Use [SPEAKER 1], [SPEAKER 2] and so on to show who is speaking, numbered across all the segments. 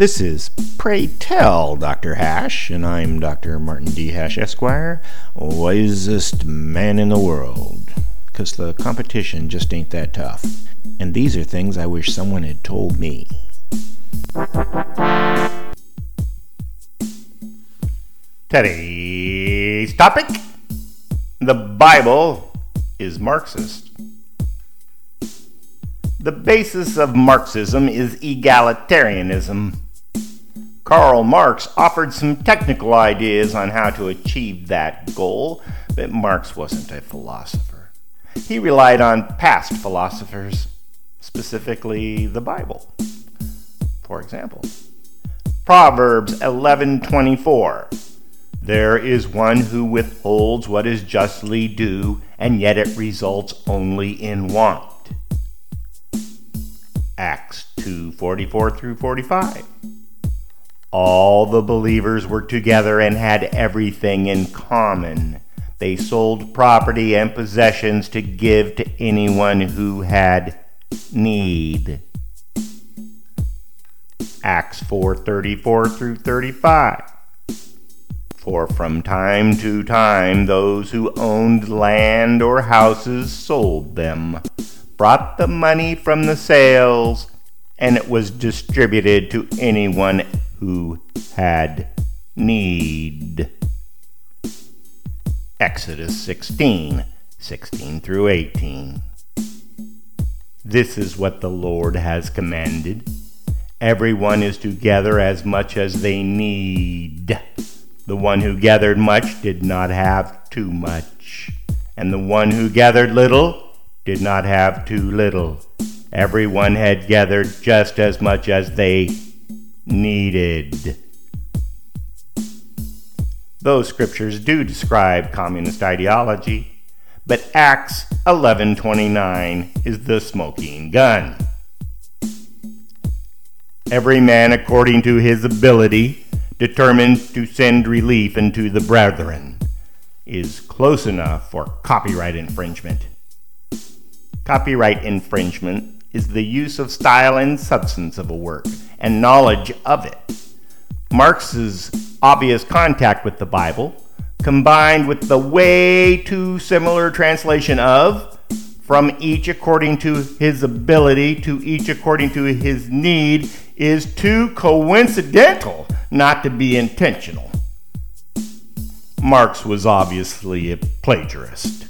[SPEAKER 1] This is Pray Tell Dr. Hash, and I'm Dr. Martin D. Hash, Esquire, wisest man in the world. Because the competition just ain't that tough. And these are things I wish someone had told me. Today's topic The Bible is Marxist. The basis of Marxism is egalitarianism. Karl Marx offered some technical ideas on how to achieve that goal, but Marx wasn't a philosopher. He relied on past philosophers, specifically the Bible. For example, Proverbs 11:24 There is one who withholds what is justly due, and yet it results only in want. Acts 2 44 through 45. All the believers were together and had everything in common. They sold property and possessions to give to anyone who had need. Acts 4:34 through 35. For from time to time those who owned land or houses sold them brought the money from the sales, and it was distributed to anyone who had need. Exodus 16 16 through 18. This is what the Lord has commanded. Everyone is to gather as much as they need. The one who gathered much did not have too much, and the one who gathered little did not have too little. Everyone had gathered just as much as they needed. Those scriptures do describe communist ideology, but Acts 11:29 is the smoking gun. Every man according to his ability, determined to send relief unto the brethren, is close enough for copyright infringement. Copyright infringement is the use of style and substance of a work and knowledge of it. Marx's obvious contact with the Bible, combined with the way too similar translation of from each according to his ability to each according to his need, is too coincidental not to be intentional. Marx was obviously a plagiarist.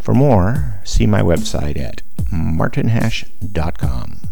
[SPEAKER 1] For more, see my website at martinhash.com.